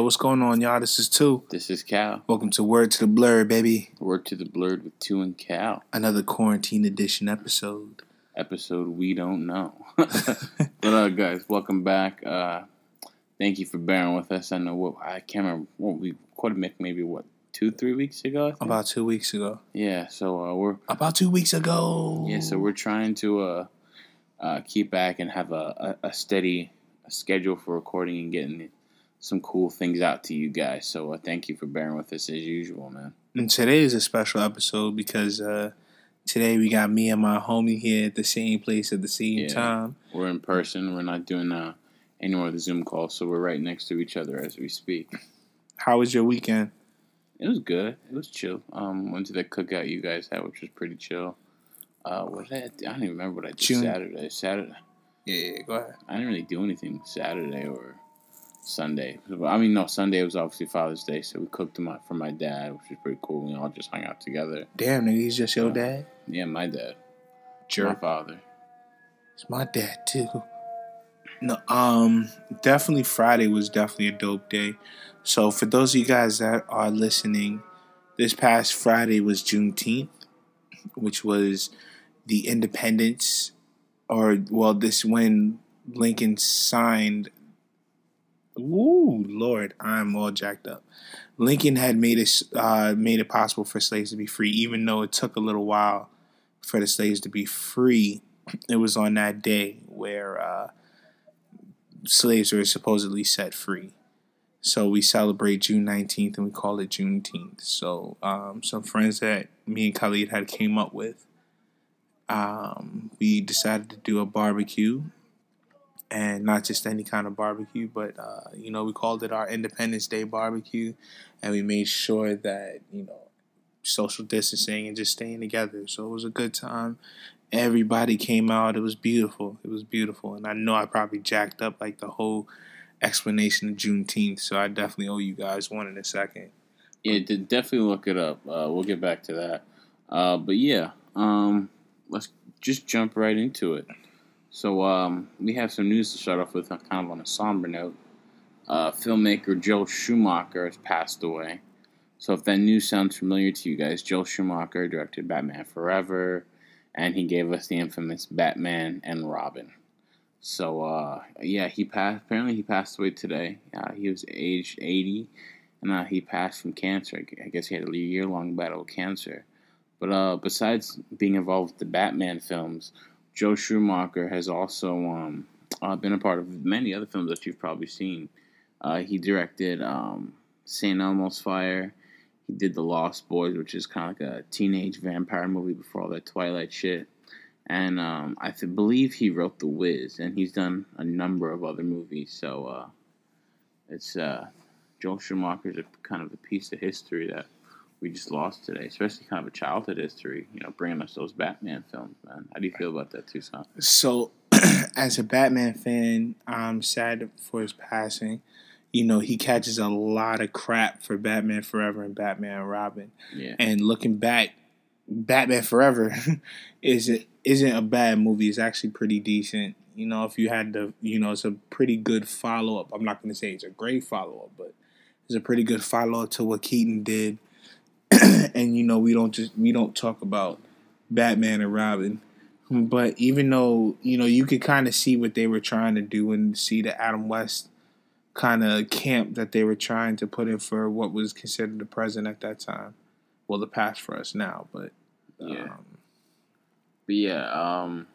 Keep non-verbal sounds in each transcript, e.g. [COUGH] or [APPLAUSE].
Yo, what's going on, y'all? This is two. This is Cal. Welcome to Word to the Blerd, baby. Word to the Blerd with two and Cal. Another quarantine edition episode. Episode we don't know. [LAUGHS] but uh, guys, welcome back. Uh, thank you for bearing with us. I know what I can't remember what we quite maybe what two three weeks ago. I think? About two weeks ago. Yeah. So uh, we're About two weeks ago. yeah. So we're trying to uh, uh, keep back and have a, a, a steady schedule for recording and getting some cool things out to you guys. So uh, thank you for bearing with us as usual, man. And today is a special episode because uh, today we got me and my homie here at the same place at the same Yeah. time. We're in person. We're not doing uh, any more of the Zoom calls, so we're right next to each other as we speak. How was your weekend? It was good. It was chill. Um, went to the cookout you guys had, which was pretty chill. Uh, what did I? I don't even remember what I did June. Saturday. Saturday. Yeah, go ahead. I didn't really do anything Saturday or Sunday. I mean, no, Sunday was obviously Father's Day, so we cooked them up for my dad, which was pretty cool. We all just hung out together. Damn, nigga, he's just your dad? Yeah, my dad, my Jerk. father. It's my dad too. No, um, definitely Friday was definitely a dope day. So for those of you guys that are listening, this past Friday was Juneteenth, which was the independence, or well, this when Lincoln signed. Woo, Lord, I'm all jacked up. Lincoln had made it uh, made it possible for slaves to be free, even though it took a little while for the slaves to be free it was on that day where uh, slaves were supposedly set free. So we celebrate June 19th and we call it Juneteenth. So um, some friends that me and Khalid had came up with, um, we decided to do a barbecue. And not just any kind of barbecue, but uh, you know, we called it our Independence Day barbecue, and we made sure that you know, social distancing and just staying together. So it was a good time everybody came out. It was beautiful. It was beautiful. And I know I probably jacked up like the whole explanation of Juneteenth. So I definitely owe you guys one in a second. Yeah, de- definitely look it up. Uh, we'll get back to that. Uh, but yeah, um, let's just jump right into it. So um, we have some news to start off with, kind of on a somber note. Uh, filmmaker Joel Schumacher has passed away. So if that news sounds familiar to you guys, Joel Schumacher directed Batman Forever, and he gave us the infamous Batman and Robin. So uh, yeah, he passed. Apparently, he passed away today. Uh, he was aged eighty and uh, he passed from cancer. I guess he had a year long battle with cancer. But uh, besides being involved with the Batman films, Joe Schumacher has also um, uh, been a part of many other films that you've probably seen. Uh, he directed um, St. Elmo's Fire. He did The Lost Boys, which is kind of like a teenage vampire movie before all that Twilight shit. And um, I th- believe he wrote The Wiz, and he's done a number of other movies. So uh, it's uh, Joel Schumacher's a kind of a piece of history that we just lost today, especially kind of a childhood history. You know, bringing us those Batman films, man. How do you feel about that, Tucson? So, [CLEARS THROAT] as a Batman fan, I'm sad for his passing. You know, he catches a lot of crap for Batman Forever and Batman and Robin. Yeah, And looking back, Batman Forever [LAUGHS] isn't isn't a bad movie. It's actually pretty decent. You know, if you had to, you know, it's a pretty good follow up. I'm not going to say it's a great follow up, but it's a pretty good follow up to what Keaton did. [CLEARS THROAT] and you know, we don't just we don't talk about Batman and Robin, but even though you know you could kind of see what they were trying to do and see the Adam West kind of camp that they were trying to put in for what was considered the present at that time well the past for us now but Yeah. um, but yeah, um,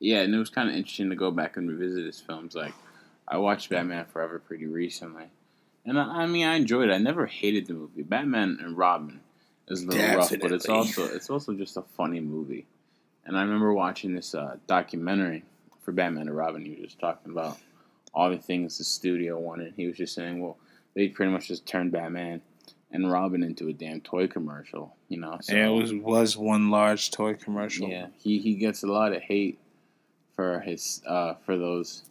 yeah, and it was kind of interesting to go back and revisit his films. Like, I watched Batman Forever pretty recently, and I, I mean, I enjoyed it. I never hated the movie. Batman and Robin is a little rough, but it's also it's also just a funny movie. And I remember watching this uh, documentary for Batman and Robin. He was just talking about all the things the studio wanted. He was just saying, well, they pretty much just turned Batman and Robin into a damn toy commercial, you know. So, and it was was one large toy commercial yeah, he he gets a lot of hate for his uh for those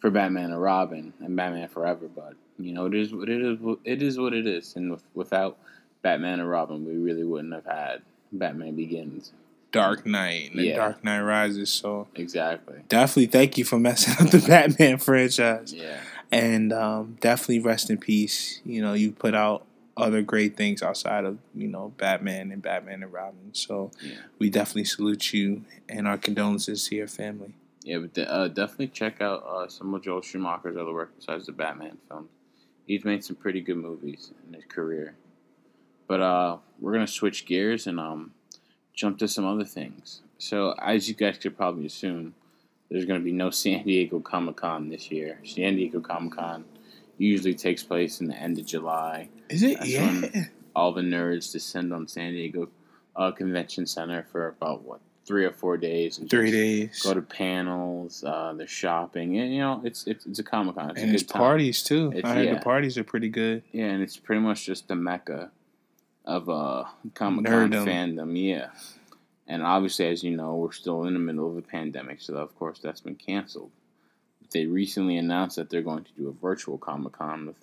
for Batman and Robin and Batman Forever, but you know it is what it is. It is what it is, and with, without Batman and Robin, we really wouldn't have had Batman Begins. Dark Knight and Yeah. Dark Knight Rises so Exactly. definitely thank you for messing [LAUGHS] up the Batman franchise Yeah. and um, definitely rest in peace. You know, you put out other great things outside of you know Batman and Batman and Robin. So Yeah. we definitely salute you and our condolences to your family. Yeah, but uh, definitely check out uh, some of Joel Schumacher's other work besides the Batman films. He's made some pretty good movies in his career. But uh, we're gonna switch gears and um, jump to some other things. So, as you guys could probably assume, there's gonna be no [LAUGHS] San Diego Comic Con this year. San Diego Comic Con usually takes place in the end of July. Is it? That's yeah. All the nerds descend on San Diego uh, Convention Center for about what three or four days. And Three days. go to panels, uh, they're shopping, and you know, it's it's, it's a comic con. And it's parties too. It's- I heard yeah. the parties are pretty good. Yeah, and it's pretty much just the mecca of uh comic con fandom. Yeah, and obviously, as you know, we're still in the middle of a pandemic, so of course that's been canceled. They recently announced that they're going to do a virtual comic con with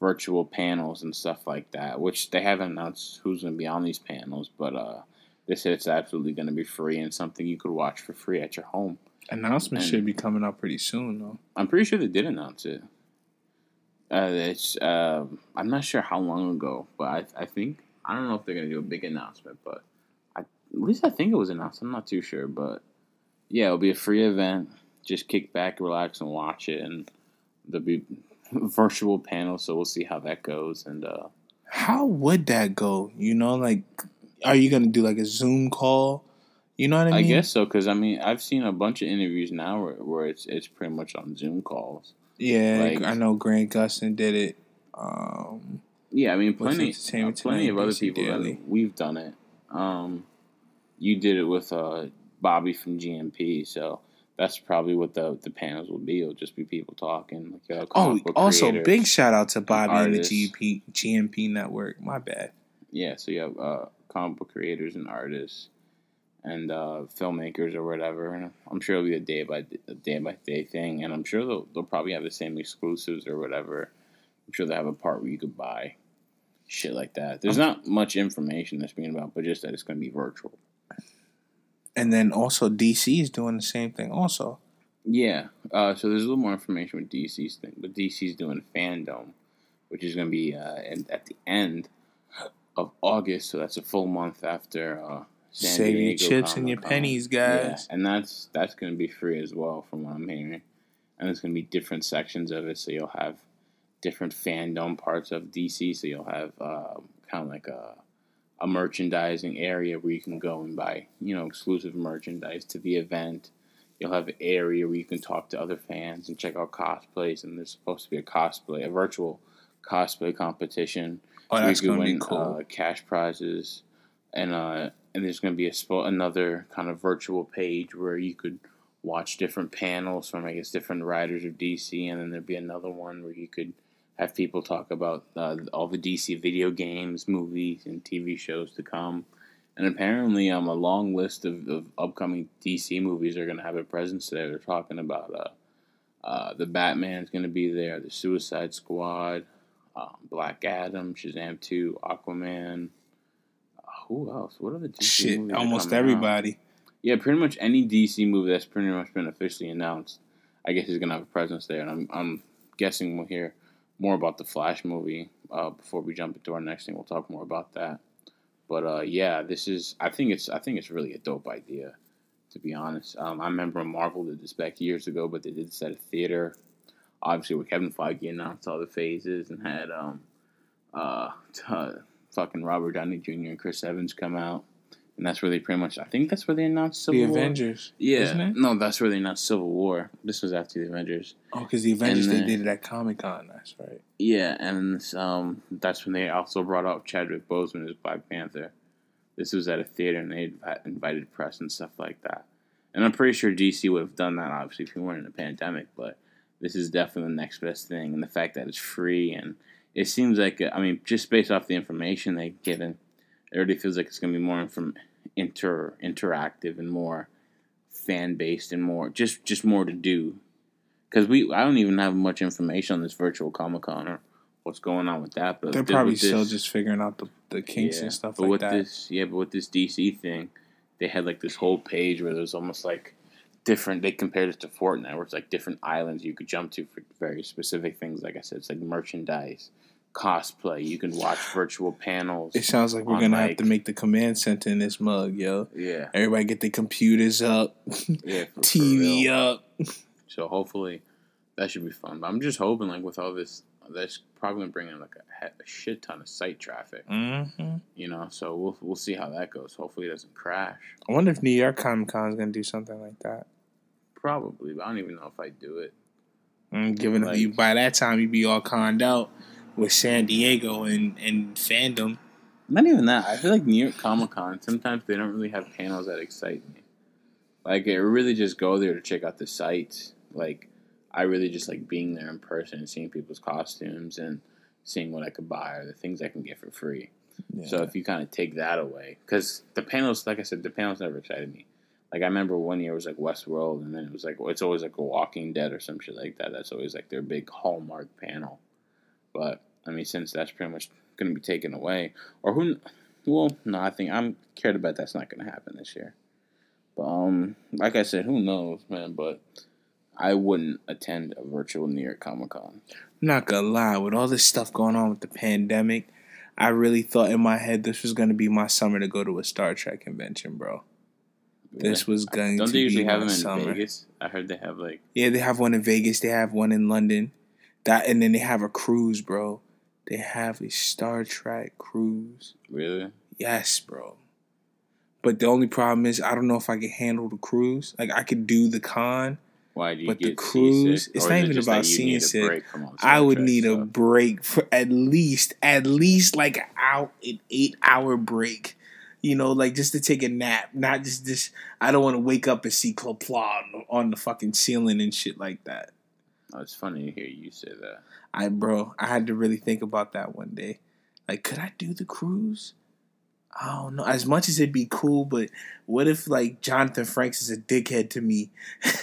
virtual panels and stuff like that, which they haven't announced who's going to be on these panels, but uh, they said it's absolutely going to be free and something you could watch for free at your home. Announcement And- should be coming out pretty soon though. I'm pretty sure they did announce it. Uh, it's uh, I'm not sure how long ago, but I I think I don't know if they're gonna do a big announcement, but I, at least I think it was announced. I'm not too sure, but yeah, it'll be a free event. Just kick back, relax, and watch it, and there'll be [LAUGHS] virtual panels, so we'll see how that goes. And uh, How would that go? You know, like, are you gonna do like a Zoom call? You know what I mean? I guess so, because I mean I've seen a bunch of interviews now where, where it's it's pretty much on Zoom calls. Yeah, like- I know Grant Gustin did it. Um, Yeah, I mean, plenty, uh, plenty of other people Daily? that we've done it. Um, you did it with uh, Bobby from GMP, so that's probably what the the panels will be. It'll just be people talking. Like, oh, also creators. big shout out to Bobby and the. GP GMP network. My bad. Yeah, so you have uh, comic book creators and artists and uh, filmmakers or whatever. And I'm sure it'll be a day by a day by day thing, and I'm sure they'll they'll probably have the same exclusives or whatever. I'm sure they have a part where you could buy shit like that. There's not much information that's being about, but just that it's going to be virtual. And then also DC is doing the same thing. Also, Yeah. Uh, so there's a little more information with DC's thing, but DC's doing FanDome, which is going to be uh, in, at the end of August. So that's a full month after uh, San save your Diego chips and your Comic-Con. pennies, Yeah, guys. and that's that's going to be free as well, from what I'm hearing. And there's going to be different sections of it, so you'll have different fandom parts of DC. So you'll have uh, kind of like a a merchandising area where you can go and buy, you know, exclusive merchandise to the event. You'll have an area where you can talk to other fans and check out cosplays. And there's supposed to be a cosplay, a virtual cosplay competition. Oh, where that's you can gonna be win, cool. Uh, cash prizes, and uh, and there's going to be a spo- another kind of virtual page where you could watch different panels from I guess different writers of DC, and then there'd be another one where you could have people talk about uh, all the DC video games, movies, and TV shows to come. And apparently, um, a long list of, of upcoming DC movies are going to have a presence there. They're talking about uh, uh, the Batman's going to be there, the Suicide Squad, um, Black Adam, Shazam 2, Aquaman. Uh, who else? What are the DC Shit, movies that are almost coming out? everybody. Yeah, pretty much any DC movie that's pretty much been officially announced, I guess is gonna have a presence there, and I'm I'm guessing we'll hear more about the Flash movie uh, before we jump into our next thing. We'll talk more about that. But uh, yeah, this is I think it's I think it's really a dope idea, to be honest. Um, I remember Marvel did this back years ago, but they did this at a theater. Obviously, where Kevin Feige announced all the phases and had um, uh, t- [LAUGHS] fucking Robert Downey Jr. and Chris Evans come out. And that's where they pretty much, I think that's where they announced Civil The War. Avengers. Yeah, Isn't it? no, that's where they announced Civil War. This was after the Avengers. Oh, because the Avengers And they then- did it at Comic Con. That's right. Yeah, and um, that's when they also brought out Chadwick Boseman as Black Panther. This was at a theater, and they invited press and stuff like that. And I'm pretty sure DC would have done that, obviously, if we weren't in a pandemic. But this is definitely the next best thing, and the fact that it's free, and it seems like, I mean, just based off the information they've given, it already feels like it's going to be more from inter interactive and more fan based and more just just more to do because we I don't even have much information on this virtual Comic Con or what's going on with that. But They're probably this- still just figuring out the, the kinks yeah, and stuff but like with that. this, yeah, but with this DC thing, they had like this whole page where there's almost like different. They compared it to Fortnite, where it's like different islands you could jump to for very specific things. Like I said, it's like merchandise, cosplay. You can watch virtual panels. It sounds like we're gonna like- have to make the command center in this mug, yo. Yeah, Everybody get their computers up, [LAUGHS] yeah. for- for TV real. up. So hopefully that should be fun. But I'm just hoping, like with all this, that's probably gonna bring in like a, a shit ton of site traffic. Mm-hmm. You know, so we'll we'll see how that goes. Hopefully it doesn't crash. I wonder if New York Comic Con is gonna do something like that. Probably, but I don't even know if I do it. Mm, given Like- that you by that time you'd be all conned out with San Diego and and FanDome. Not even that. I feel like New York Comic Con sometimes they don't really have panels that excite me. Like I really just go there to check out the sites. Like I really just like being there in person and seeing people's costumes and seeing what I could buy or the things I can get for free. So if you kind of take that away, because the panels, like I said, the panels never excited me. Like I remember one year it was like Westworld, and then it was like it's always like a Walking Dead or some shit like that. That's always like their big hallmark panel. But I mean, since that's pretty much going to be taken away, or who? Well, no, I think I'm cared about that's not going to happen this year. But um, like I said, who knows, man? But I wouldn't attend a virtual New York Comic Con. Not gonna lie, with all this stuff going on with the pandemic, I really thought in my head this was gonna be my summer to go to a Star Trek convention, bro. This was going to. Don't they usually be have my them in summer. Vegas? I heard they have like Yeah, they have one in Vegas. They have one in London. That and then they have a cruise, bro. They have a Star Trek cruise. really. Yes, bro. But the only problem is I don't know if I can handle the cruise. Like I could do the con. Why do you But the cruise- seasick? it's not it even about seeing sick. break from all I would need a break for at least at least like an hour an eight hour break. You know, like just to take a nap, not just this. I don't want to wake up and see Clopla on, on the fucking ceiling and shit like that. Oh, it's funny to hear you say that. I bro, I had to really think about that one day. Like, could I do the cruise? I don't know. As much as it'd be cool, but what if like Jonathan Frakes is a dickhead to me [LAUGHS]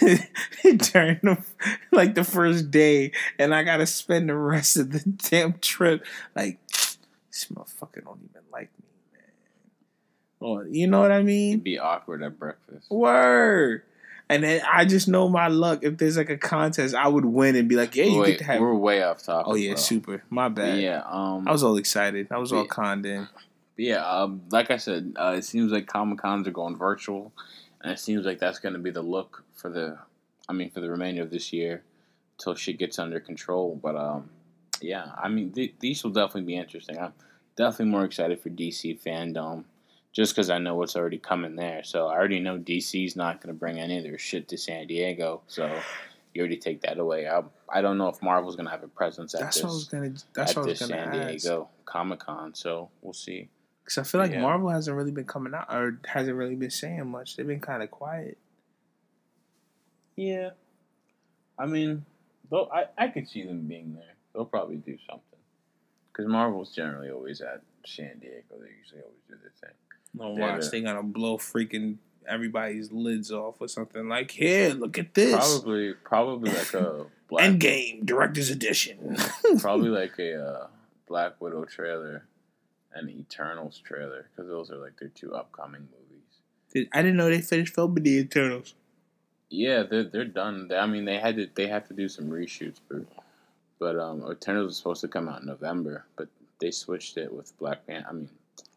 during the, like the first day, and I gotta spend the rest of the [LAUGHS] damn trip like this motherfucker don't even like me, man. Or you know what I mean? It'd be awkward at breakfast. Word. And then I just know my luck. If there's like a contest, I would win and be like, "Yeah, you Wait, get to have." we're way off topic. Oh yeah, bro. super. My bad. yeah, um, I was all excited. I was all Yeah. conned in. But yeah, um, like I said, uh, it seems like Comic Cons are going virtual, and it seems like that's going to be the look for the, I mean, for the remainder of this year, till shit gets under control. But um, yeah, I mean, th- these will definitely be interesting. I'm definitely more excited for DC FanDome, just because I know what's already coming there. So I already know DC's not going to bring any of their shit to San Diego. So you already take that away. I, I don't know if Marvel's going to have a presence at That's what I was this gonna. That's at what I was this San ask. Diego Comic Con. So we'll see. Because I feel like Yeah. Marvel hasn't really been coming out or hasn't really been saying much. They've been kind of quiet. Yeah. I mean, though I, I could see them being there. They'll probably do something. Because Marvel's generally always at San Diego. They usually always do their thing. No watch, the- they gonna blow freaking everybody's lids off or something like, "Here, look at this." Probably, probably like a [LAUGHS] Black, Endgame Director's Edition. [LAUGHS] probably like a uh, Black Widow trailer and Eternals trailer because those are like their two upcoming movies. I didn't know they finished filming the Eternals. Yeah, they're they're done. They- I mean, they had to they have to do some reshoots for, but um, Eternals was supposed to come out in November, but they switched it with Black Panther. I mean,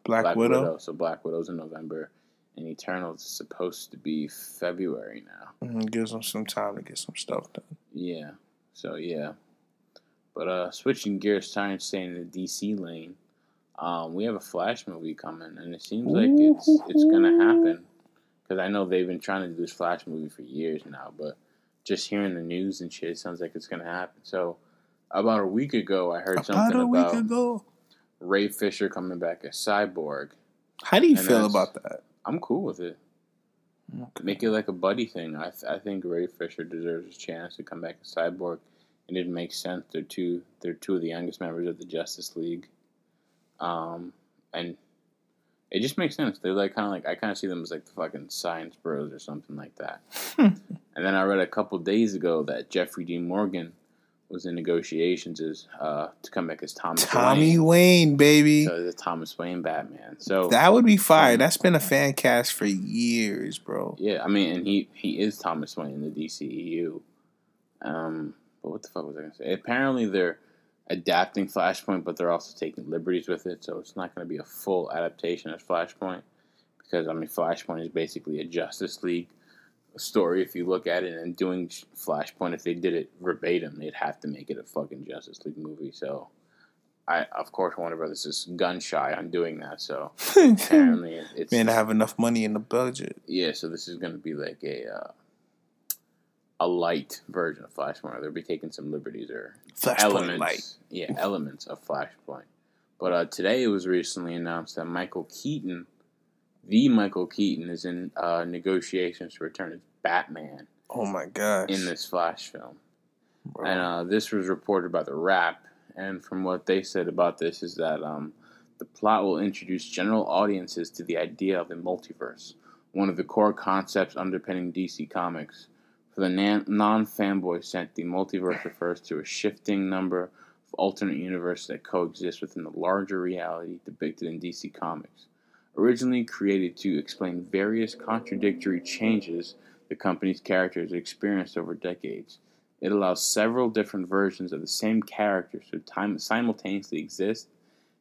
Black, Widow. So Black Widow's in November, and Eternals is supposed to be February now. Mhm, gives them some time to get some stuff done. Yeah. So yeah. But uh, switching gears, trying to stay in the DC lane. Um, we have a Flash movie coming, and it seems like it's it's gonna happen. Because I know they've been trying to do this Flash movie for years now, but just hearing the news and shit, it sounds like it's gonna happen. So about a week ago, I heard About something a week about ago. Ray Fisher coming back as Cyborg. How do you And feel about that? I'm cool with it. Make it like a buddy thing. I, th- I think Ray Fisher deserves a chance to come back as Cyborg, and it makes sense. They're two they're two of the youngest members of the Justice League, um, and it just makes sense. They're like kind of like I kind of see them as like the fucking Science Bros or something like that. [LAUGHS] and then I read a couple days ago that Jeffrey Dean Morgan was in negotiations is uh, to come back as Thomas Tommy Wayne. Wayne, baby. So the Thomas Wayne Batman. So That would be fire. That's been a fan cast for years, bro. yeah, I mean, and he he is Thomas Wayne in the DCEU. Um, but what the fuck was I gonna say? Apparently they're adapting Flashpoint, but they're also taking liberties with it, so it's not going to be a full adaptation of Flashpoint. Because I mean, Flashpoint is basically a Justice League story if you look at it. And doing Flashpoint, if they did it verbatim, they'd have to make it a fucking Justice League movie. So, I of course Warner Brothers is gun shy on doing that. So [LAUGHS] apparently, it's Man, I have enough money in the budget. yeah. So this is going to be like a uh, a light version of Flashpoint. They'll be taking some liberties or Flashpoint elements, Light. yeah, elements of Flashpoint. But uh, today it was recently announced that Michael Keaton, the Michael Keaton, is in uh, negotiations to return as Batman Oh my gosh. in this Flash film. Bro. And uh, this was reported by the Wrap, and from what they said about this is that um, the plot will introduce general audiences to the idea of a multiverse, one of the core concepts underpinning DC Comics. For the nan- non-fanboy sent, the multiverse refers to a shifting number of alternate universes that coexist within the larger reality depicted in DC Comics. Originally created to explain various contradictory changes the company's characters experienced over decades. It allows several different versions of the same characters to time- simultaneously exist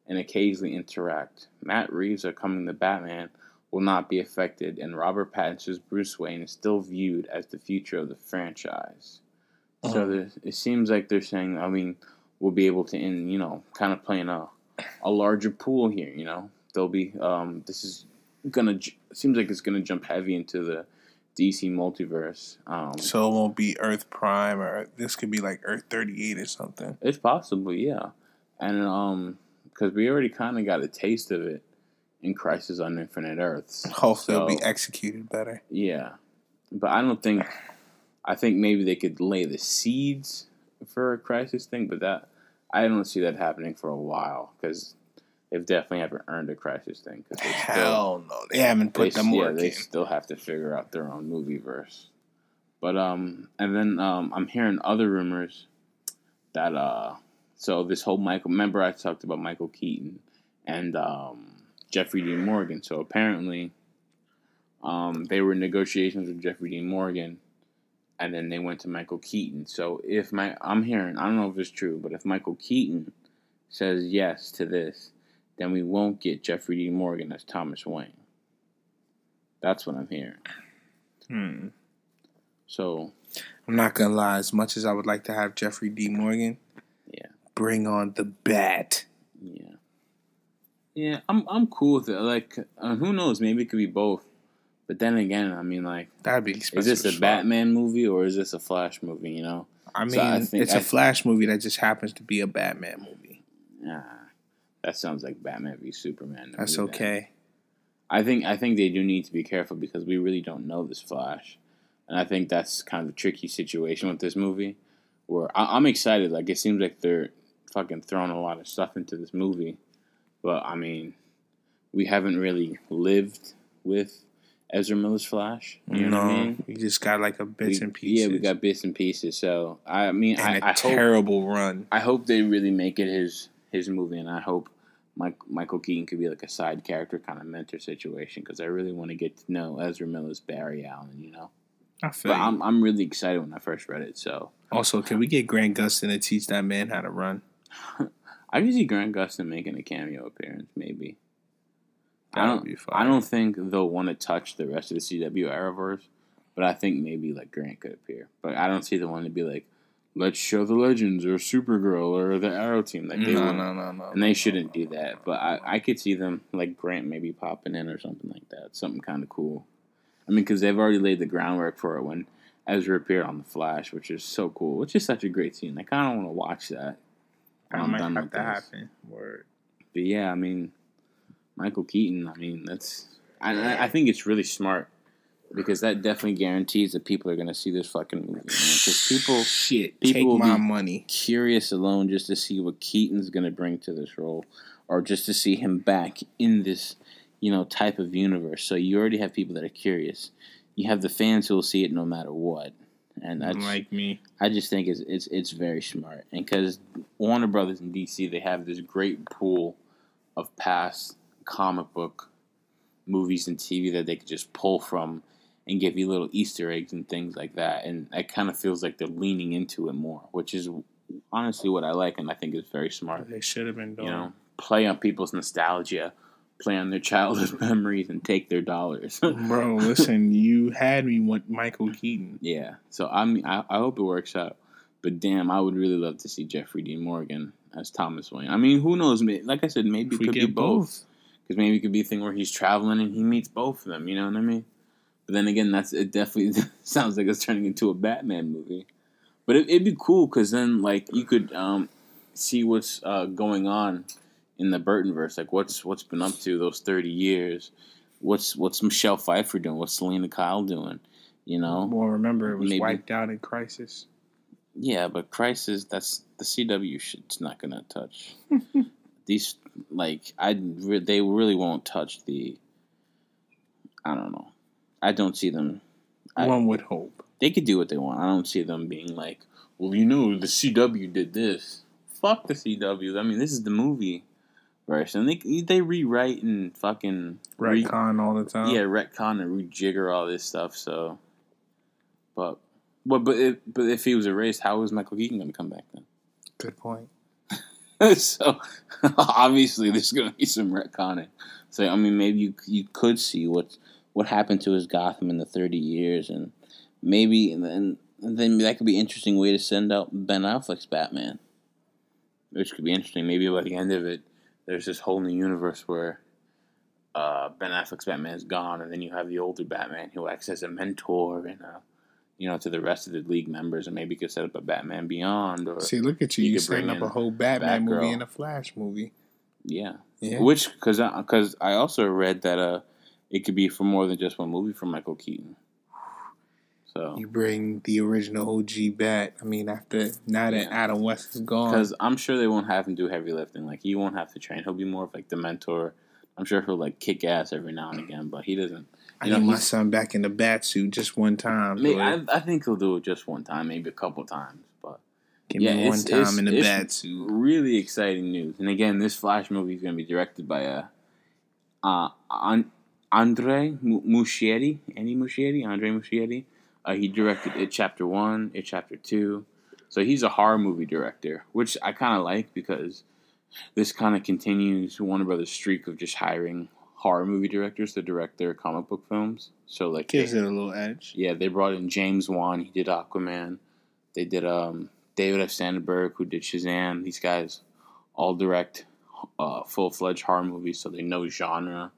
and occasionally interact. Matt Reeves' upcoming The Batman will not be affected, and Robert Pattinson's Bruce Wayne is still viewed as the future of the franchise. So Mhm. there, it seems like they're saying, I mean, we'll be able to, in you know, kind of playing a a larger pool here. You know, they'll be. Um, this is gonna. Seems like it's gonna jump heavy into the DC multiverse. Um, so it won't be Earth Prime or this could be like Earth 38 or something. It's possible, yeah. And um, because we already kind of got a taste of it in Crisis on Infinite Earths. Hopefully it'll be executed better. Yeah, but I don't think. I think maybe they could lay the seeds for a Crisis thing, but that I don't see that happening for a while because they've definitely haven't earned a Crisis thing. Cause they still, Hell no. They haven't put they, them yeah, they in. still have to figure out their own movie verse. But um, and then um, I'm hearing other rumors that uh, so this whole Michael. Remember, I talked about Michael Keaton and um, Jeffrey Dean Morgan. So apparently, um, they were in negotiations with Jeffrey Dean Morgan, and then they went to Michael Keaton. So if my, I'm hearing, I don't know if it's true, but if Michael Keaton says yes to this, then we won't get Jeffrey Dean Morgan as Thomas Wayne. That's what I'm hearing. Hmm. So I'm not gonna lie. As much as I would like to have Jeffrey Dean Morgan, Yeah. bring on the bat. yeah, yeah, I'm I'm cool with it. Like, uh, who knows? Maybe it could be both. But then again, I mean, like, That'd be is this a fuck. Batman movie or is this a Flash movie? You know? I mean, So I think- it's a I- Flash movie that just happens to be a Batman movie. Nah, that sounds like Batman v Superman. That's then. okay. I think I think they do need to be careful because we really don't know this Flash, and I think that's kind of a tricky situation with this movie. Where I, I'm excited, like it seems like they're fucking throwing a lot of stuff into this movie, but I mean, we haven't really lived with Ezra Miller's Flash. You know no, what I mean? we just got like a bits We- and pieces. Yeah, we got bits and pieces. So I mean, and I, a I hope terrible run. I hope they really make it his his movie, and I hope Mike, Michael Keaton could be like a side character kind of mentor situation because I really want to get to know Ezra Miller's Barry Allen, you know. I feel But you. I'm I'm really excited when I first read it. So Also, can we get Grant Gustin to teach that man how to run? [LAUGHS] I can see Grant Gustin making a cameo appearance, maybe. I That would don't. be fire. I don't think they'll want to touch the rest of the CW Arrowverse, but I think maybe like Grant could appear. But I don't see the one to be like, let's show the Legends or Supergirl or the Arrow team. Like they no, won't- no, no, no. and they shouldn't do that. But I, I could see them like Grant maybe popping in or something like that. Something kind of cool. I mean, because they've already laid the groundwork for it when Ezra appeared on the Flash, which is so cool. Which is such a great scene. I kind of want to watch that. I'm might have to this. happen. Word. But yeah, I mean, Michael Keaton. I mean, that's. I, I- I think it's really smart because that definitely guarantees that people are going to see this fucking movie. Because people [SIGHS] Shit, people take will my be- money. curious alone just to see what Keaton's going to bring to this role, or just to see him back in this, you know, type of universe. So you already have people that are curious. You have the fans who will see it no matter what, and that's like me. I just think it's it's it's very smart, and because Warner Brothers and DC they have this great pool of past comic book movies and TV that they could just pull from and give you little Easter eggs and things like that, and it kind of feels like they're leaning into it more, which is honestly what I like, and I think is very smart. They should have been doing. You know, play on people's nostalgia, play on their childhood [LAUGHS] memories, and take their dollars. [LAUGHS] Bro, listen, you had me with Michael Keaton. Yeah, so I mean, I, I hope it works out. But damn, I would really love to see Jeffrey Dean Morgan as Thomas Wayne. I mean, who knows? Like I said, maybe If it we could be both. Because maybe it could be a thing where he's traveling and he meets both of them. You know what I mean? But then again, that's it. Definitely [LAUGHS] sounds like it's turning into a Batman movie. But it, it'd be cool because then, like, you could um, see what's uh, going on in the Burtonverse. Like, what's what's been up to those thirty years? What's what's Michelle Pfeiffer doing? What's Selina Kyle doing? You know? Well, remember it was Maybe. wiped out in Crisis. Yeah, but Crisis, that's the CW shit's not gonna touch. [LAUGHS] These like I they really won't touch the. I don't know. I don't see them. I- One would hope. They could do what they want. I don't see them being like, well, you know, the CW did this. Fuck the CW. I mean, this is the movie version. They they rewrite and fucking re- Retcon all the time. yeah, retcon and rejigger all this stuff. So, but, but, but, if, but if he was erased, how was Michael Keaton going to come back then? Good point. [LAUGHS] so, [LAUGHS] obviously, there's going to be some retconning. So, I mean, maybe you you could see what what happened to his Gotham in the 30 years, and maybe and then and then that could be an interesting way to send out Ben Affleck's Batman, which could be interesting. Maybe by the end of it, there's this whole new universe where uh, Ben Affleck's Batman is gone, and then you have the older Batman who acts as a mentor and uh, you know to the rest of the league members, and maybe could set up a Batman Beyond or See, look at you. You You, setting up a whole Batman movie Batgirl. and a Flash movie. yeah, Yeah. which because because I also read that uh it could be for more than just one movie for Michael Keaton. So You bring the original OG Bat. I mean, after now that Yeah. Adam West is gone, because I'm sure they won't have him do heavy lifting. Like he won't have to train. He'll be more of like the mentor. I'm sure he'll like kick ass every now and again, but he doesn't. I know, need my son back in the bat suit just one time. Maybe. I, I think he'll do it just one time, maybe a couple times, but Give yeah, me one it's- time it's- in the bat suit. really exciting news. And again, this Flash movie is going to be directed by a uh An- Andre Mu- Muschietti, Andy Muschietti, Andre Muschietti. Uh, he directed It Chapter One, It Chapter Two, so he's a horror movie director, which I kind of like because this kind of continues Warner Brothers' streak of just hiring horror movie directors to direct their comic book films. So like, Gives they- it a little edge. yeah, they brought in James Wan. He did Aquaman. They did um, David F. Sandberg, who did Shazam. These guys all direct uh, full fledged horror movies, so they know genre.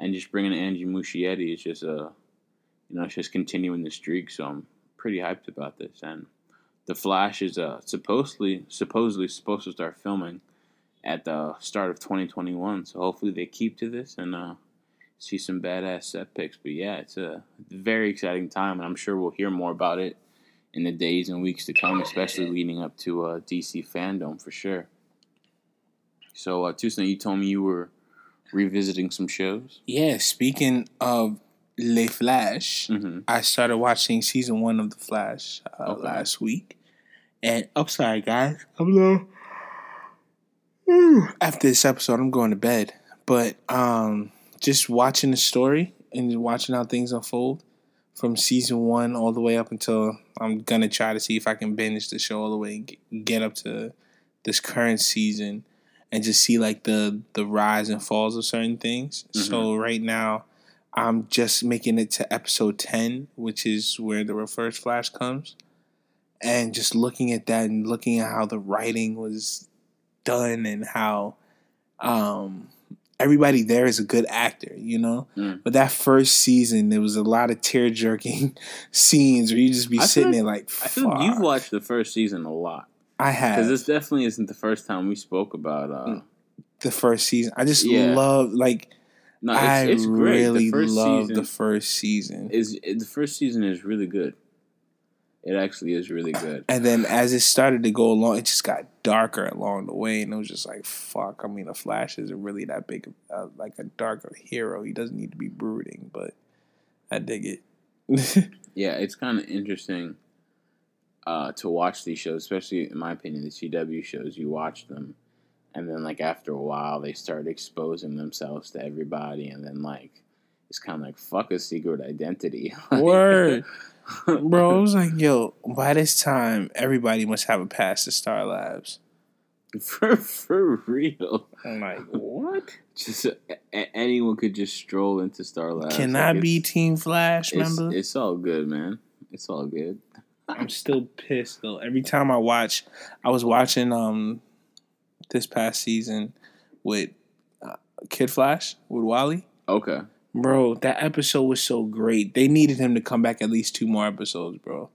And just bringing in Angie Muschietti is just a, you know, it's just continuing the streak. So I'm pretty hyped about this. And the Flash is uh, supposedly supposedly supposed to start filming at the start of 2021. So hopefully they keep to this and uh, see some badass set picks. But yeah, it's a very exciting time, and I'm sure we'll hear more about it in the days and weeks to come, especially leading up to uh, DC FanDome for sure. So, uh, Tucson, you told me you were revisiting some shows. Yeah, speaking of Le Flash, Mm-hmm. I started watching season one of The Flash uh, Okay. last week. And I'm sorry, guys. I'm low. After this episode, I'm going to bed. But um, just watching the story and watching how things unfold from season one all the way up until I'm gonna try to see if I can binge the show all the way and get, get up to this current season and just see like the the rise and falls of certain things. So right now, I'm just making it to episode ten, which is where the reverse flash comes, and just looking at that and looking at how the writing was done and how um everybody there is a good actor, you know. Mm. But that first season, there was a lot of tear jerking [LAUGHS] scenes where you just be I sitting like- there like, I feel like you've watched the first season a lot I have because this definitely isn't the first time we spoke about. Uh, Mm. the first season. I just Yeah. love like no, it's, I it's great. really love the first season. is the first season is really good. It actually is really good. And then as it started to go along, it just got darker along the way, and it was just like, "Fuck!" I mean, the Flash isn't really that big, of, uh, like a darker hero. He doesn't need to be brooding, but I dig it. [LAUGHS] Yeah, it's kind of interesting uh, to watch these shows, especially in my opinion, the CW shows. You watch them, and then like after a while, they start exposing themselves to everybody, and then like it's kind of like fuck a secret identity. [LAUGHS] Word. [LAUGHS] Bro, I was like, yo, by this time, everybody must have a pass to Star Labs. for for real. I'm like, what? Just a, a- anyone could just stroll into Star Labs. Can Like, I be Team Flash, It's, it's all good, man. It's all good. I'm still pissed though. Every time I watch, I was watching um this past season with uh, Kid Flash with Wally. Okay. Bro, that episode was so great. They needed him to come back at least two more episodes, bro.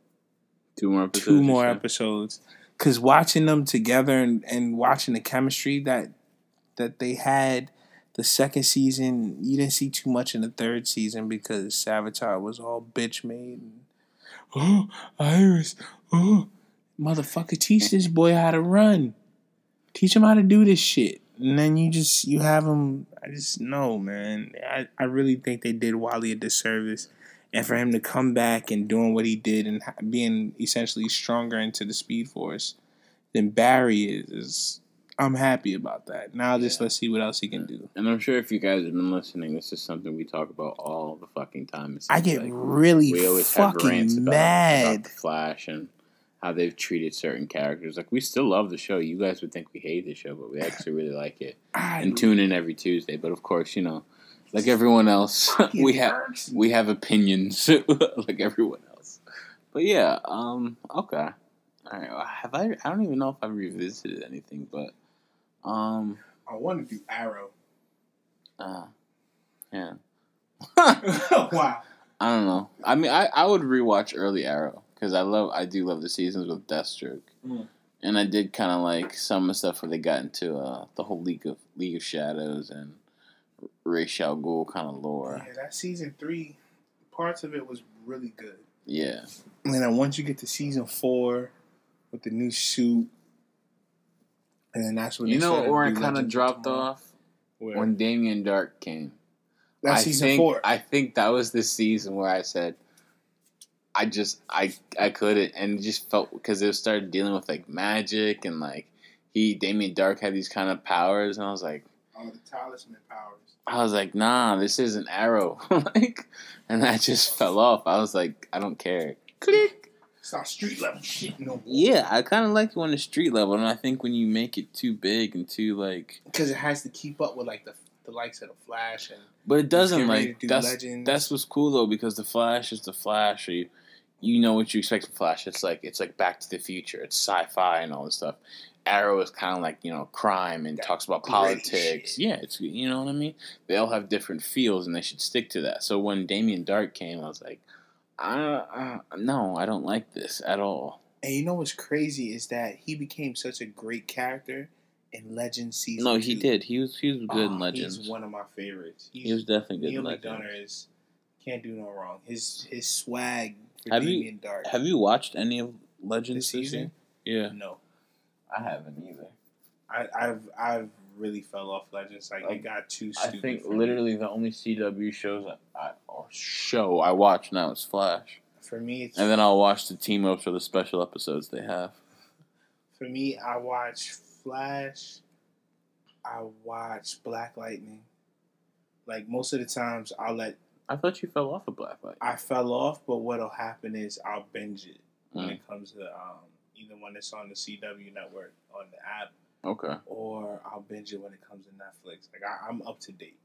Two more episodes. Two more episodes. Cause watching them together and, and watching the chemistry that that they had the second season, you didn't see too much in the third season because Savitar was all bitch made. Oh, Iris, oh, motherfucker, teach this boy how to run. Teach him how to do this shit. And then you just you have him. I just know, man. I, I really think they did Wally a disservice, and for him to come back and doing what he did and being essentially stronger into the Speed Force than Barry is, is I'm happy about that. Now just let's see what else he can do. And I'm sure if you guys have been listening, this is something we talk about all the fucking time. I get like. really we always have rants fucking about, mad. about the Flash and how they've treated certain characters. Like we still love the show. You guys would think we hate the show, but we [SIGHS] actually really like it I and tune in every Tuesday. But of course, you know, like everyone else, [LAUGHS] we have works. we have opinions [LAUGHS] like everyone else. But yeah, um, okay. All right. Have I? I don't even know if I've revisited anything, but um, I want to do Arrow. uh, yeah. [LAUGHS] wow. I don't know. I mean, I, I would rewatch early Arrow because I love I do love the seasons with Deathstroke, Mm. and I did kind of like some of the stuff where they got into uh, the whole League of League of Shadows and Ra's al Ghul kind of lore. Yeah, that season three, parts of it was really good. Yeah, And then once you get to season four with the new suit, and then that's when you know started where to it do kind of dropped off Where? when Damien Darhk came. that's I season think, four. I think that was the season where I said, I just I I couldn't, and it just felt because it started dealing with like magic and like he Damien Darhk had these kind of powers, and I was like. oh, the talisman powers. I was like, nah, this isn't Arrow. [LAUGHS] like, and I just fell off. I was like, I don't care. Click. It's not street level shit no more. Yeah, I kind of like it on the street level, and I think when you make it too big and too like, Because it has to keep up with like the the likes of the Flash and but it doesn't like do that's Legends. that's what's cool though because the Flash is the Flash. Or you, you know what you expect from Flash. It's like it's like Back to the Future. It's sci-fi and all this stuff. Arrow is kind of like you know crime and That talks about politics. shit. Yeah, it's you know what I mean. They all have different feels and they should stick to that. So when Damien Darhk came, I was like, I, uh, no, I don't like this at all. and you know what's crazy is that he became such a great character in Legends season. No, he two. did. He was he was good in Oh, Legends. He's one of my favorites. He's, He was definitely good Neal in Legends. McDonough is can't do no wrong. His his swag for Have you- Dark. Have you watched any of Legends this this season? Yeah, No, I haven't either. I, I've I've really fell off Legends. Like, Like, it got too stupid. I think for me. literally the only CW shows I, I or show I watch now is Flash, for me, it's, and then I'll watch the team ups or the special episodes they have. for me, I watch Flash. I watch Black Lightning. Like most of the times, I'll let I thought you fell off of Blacklight. I fell off, but what'll happen is I'll binge it when Mm. it comes to um, either when it's on the CW network on the app, Okay, or I'll binge it when it comes to Netflix. Like I, I'm up to date.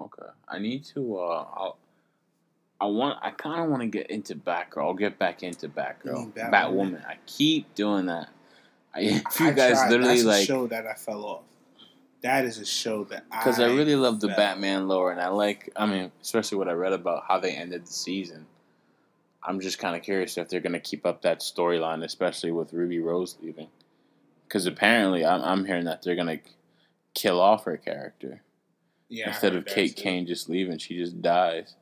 okay. I need to. Uh, I'll. I want. I kind of want to get into Batgirl. I'll get back into Batgirl, Batwoman? Batwoman. I keep doing that. [LAUGHS] I, if you I guys tried- literally that's like, a show that I fell off. That is a show that I. because I, really love the Batman lore, and I like. I mean, especially what I read about how they ended the season. I'm just kind of curious if they're going to keep up that storyline, especially with Ruby Rose leaving. Because apparently, I'm, I'm hearing that they're going to kill off her character Yeah, instead of that Kate too. Kane just leaving. She just dies.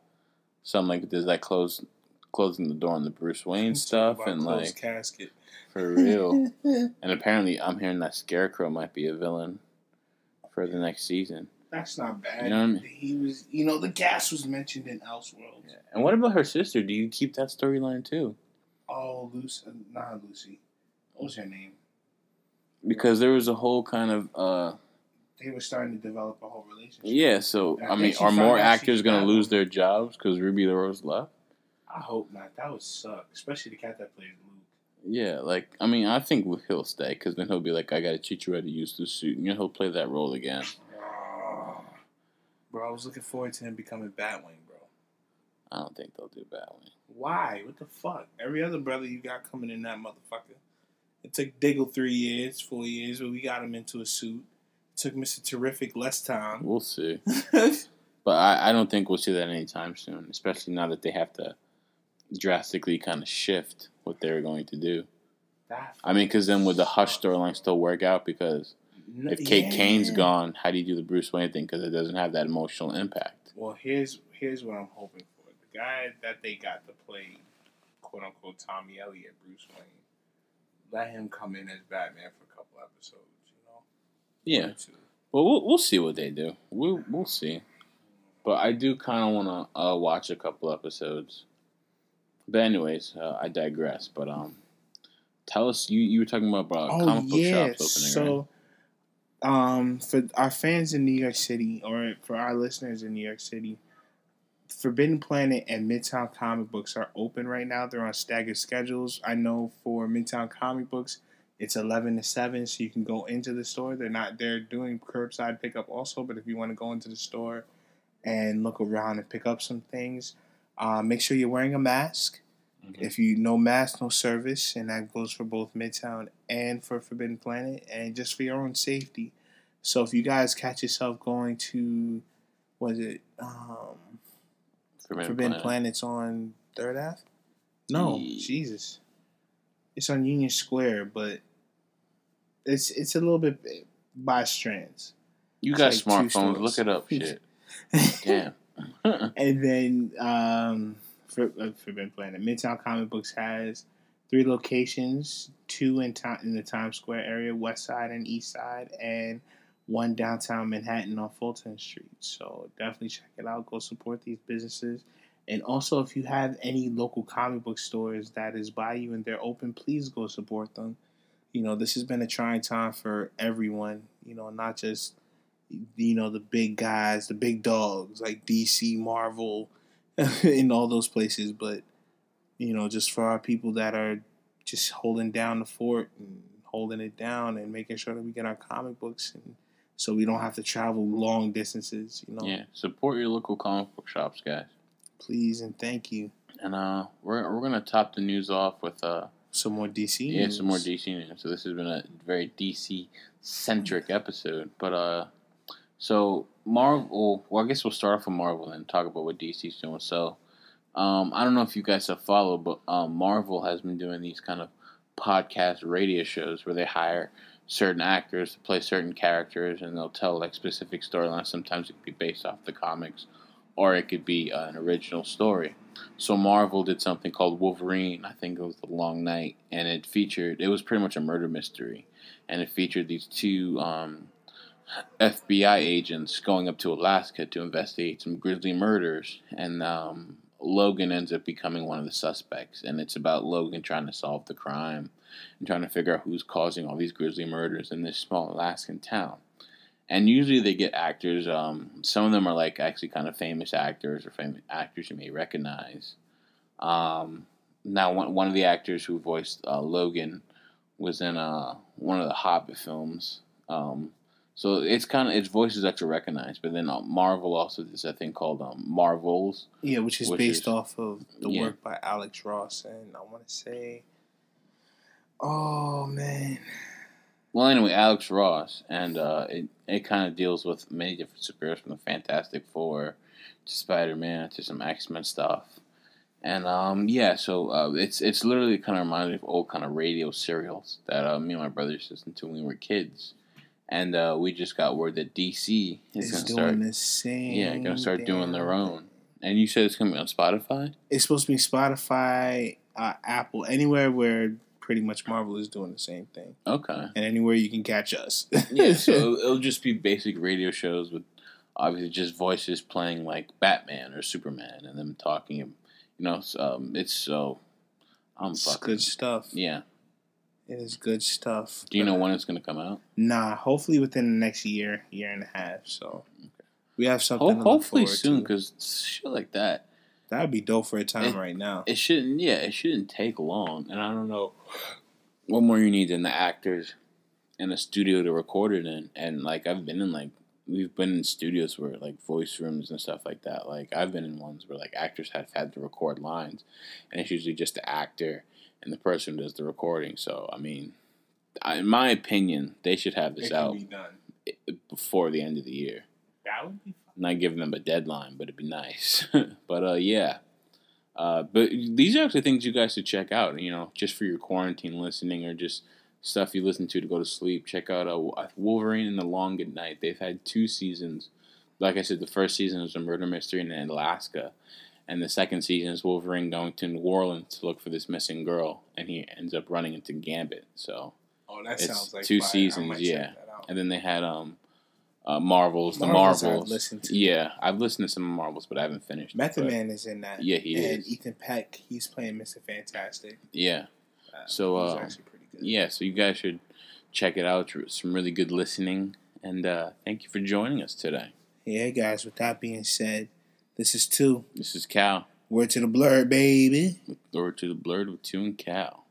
So I'm like, does that close closing the door on the Bruce Wayne [LAUGHS] Talk stuff about and like casket for real? [LAUGHS] and apparently, I'm hearing that Scarecrow might be a villain for the next season. That's not bad. You know what I mean? He was, you know, the gas was mentioned in Elseworlds. And what about her sister? Do you keep that storyline too? Oh, Lucy, not Lucy. What was her name? Because there was a whole kind of uh They were starting to develop a whole relationship. yeah. So I I mean, are more actors gonna bad. lose their jobs because Ruby the Rose left? I hope not. That would suck, especially the cat that plays Luke. Yeah, like I mean, I think he'll stay because then he'll be like, I gotta teach you how to use this suit, and he'll play that role again. Bro, I was looking forward to him becoming Batwing, bro. I don't think they'll do Batwing. Why? What the fuck? Every other brother you got coming in that motherfucker. It took Diggle three years, four years, but we got him into a suit. It took Mr. Terrific less time. We'll see, [LAUGHS] but I, I don't think we'll see that anytime soon. Especially now that they have to drastically kind of shift what they're going to do. That- I mean, because then would the Hush storyline still work out? Because if Kate Kane's gone, how do you do the Bruce Wayne thing? Because it doesn't have that emotional impact. Well, here's here's what I'm hoping for. The guy that they got to play, quote unquote, Tommy Elliot, Bruce Wayne. Let him come in as Batman for a couple episodes. You know. Yeah. One. Well, we'll, we'll see what they do. We'll we'll see. But I do kind of want to uh, watch a couple episodes. But anyways, uh, I digress. But um, tell us you you were talking about uh, oh comic book yeah. shops opening. right? So, um, for our fans in New York City, or for our listeners in New York City, Forbidden Planet and Midtown Comic Books are open right now. They're on staggered schedules. I know for Midtown Comic Books, it's eleven to seven, so you can go into the store. They're not they're doing curbside pickup also, but if you want to go into the store and look around and pick up some things, uh, make sure you're wearing a mask. Mhm. If you no mask, no service, and that goes for both Midtown and for Forbidden Planet, and just for your own safety. So if you guys catch yourself going to, was it um, Forbidden, Forbidden Planet. Planet's on Third Ave? No, Ye- Jesus, it's on Union Square, but it's it's a little bit by Strand's. You It's got like smartphones. Look it up. Shit. [LAUGHS] Damn. [LAUGHS] And then um, for, uh, Forbidden Planet, Midtown Comic Books has three locations: two in town in the Times Square area, West Side and East Side, and one downtown Manhattan on Fulton Street. So definitely check it out. Go support these businesses. And also, if you have any local comic book stores that is by you and they're open, please go support them. You know, this has been a trying time for everyone. You know, not just you know the big guys, the big dogs like DC, Marvel, [LAUGHS] in all those places, but you know, just for our people that are just holding down the fort and holding it down and making sure that we get our comic books and so we don't have to travel long distances, you know. yeah. Support your local comic book shops, guys. Please and thank you. And uh, we're we're gonna top the news off with uh, Some more DC. yeah, news. some more DC news. So this has been a very DC centric episode. But uh, so Marvel. Well, I guess we'll start off with Marvel and talk about what DC's doing. So, um, I don't know if you guys have followed, but um, Marvel has been doing these kind of podcast radio shows where they hire certain actors to play certain characters, and they'll tell like specific storylines. Sometimes it could be based off the comics, or it could be uh, an original story. So Marvel did something called Wolverine. I think it was The Long Night, and it featured. It was pretty much a murder mystery, and it featured these two um, FBI agents going up to Alaska to investigate some grisly murders, and um, Logan ends up becoming one of the suspects. And it's about Logan trying to solve the crime and trying to figure out who's causing all these grisly murders in this small Alaskan town. And usually they get actors. Um, some of them are like actually kind of famous actors or famous actors you may recognize. Um, now, one one of the actors who voiced uh, Logan was in uh, one of the Hobbit films. Um, so it's kind of its voices that you recognize. But then uh, Marvel also does a thing called um, Marvels. Yeah, which is Which based is- off of the yeah. work by Alex Ross and I wanna say Oh man. Well, anyway, Alex Ross, and uh, it it kind of deals with many different superheroes from the Fantastic Four to Spider Man to some X Men stuff, and um, yeah, so uh, it's it's literally kind of reminds me of old kind of radio serials that uh, me and my brothers listened to when we were kids, and uh, we just got word that DC is going to start, the same. yeah, going to start doing their own. And you said it's going to be on Spotify. It's supposed to be Spotify, uh, Apple, anywhere where pretty much Marvel is doing the same thing, Okay. and anywhere you can catch us. yeah, so [LAUGHS] it'll, it'll just be basic radio shows with obviously just voices playing like Batman or Superman and them talking. You know, um, it's so. I'm It's fucking. good stuff. Yeah. It is good stuff. Do you know when it's gonna come out? Nah, hopefully within the next year, year and a half. So we have something. Ho- to hopefully soon, because shit like that, that would be dope for a time It- right now. it shouldn't. Yeah, it shouldn't take long. And I don't know what more you need than the actors and a studio to record it in. And like I've been in like we've been in studios where like voice rooms and stuff like that. Like I've been in ones where like actors have had to record lines, and it's usually just the actor and the person who does the recording. So I mean, I- in my opinion, they should have this out done. before the end of the year. That would be. Not giving them a deadline, but it'd be nice. [LAUGHS] but uh, yeah. Uh, but these are actually things you guys should check out. You know, just for your quarantine listening or just stuff you listen to to go to sleep. Check out uh, Wolverine and the Long Good Night. They've had two seasons. Like I said, the first season was a murder mystery in Alaska, and the second season is Wolverine going to New Orleans to look for this missing girl, and he ends up running into Gambit. So, Oh, that It's sounds like two fire. Seasons, yeah. check that out. and then they had um, uh, Marvels, the Marvels I've listened to. Yeah, I've listened to some Marvels, but I haven't finished. Method Man is in that. Yeah, he and is. Ethan Peck, he's playing Mr. Fantastic. Yeah, Uh, So, uh, actually pretty good. yeah. So you guys should check it out. Some really good listening, and uh, thank you for joining us today. Yeah, guys. With that being said, this is two. This is Cal. Word to the Blerd, baby. Word to the Blerd with two and Cal.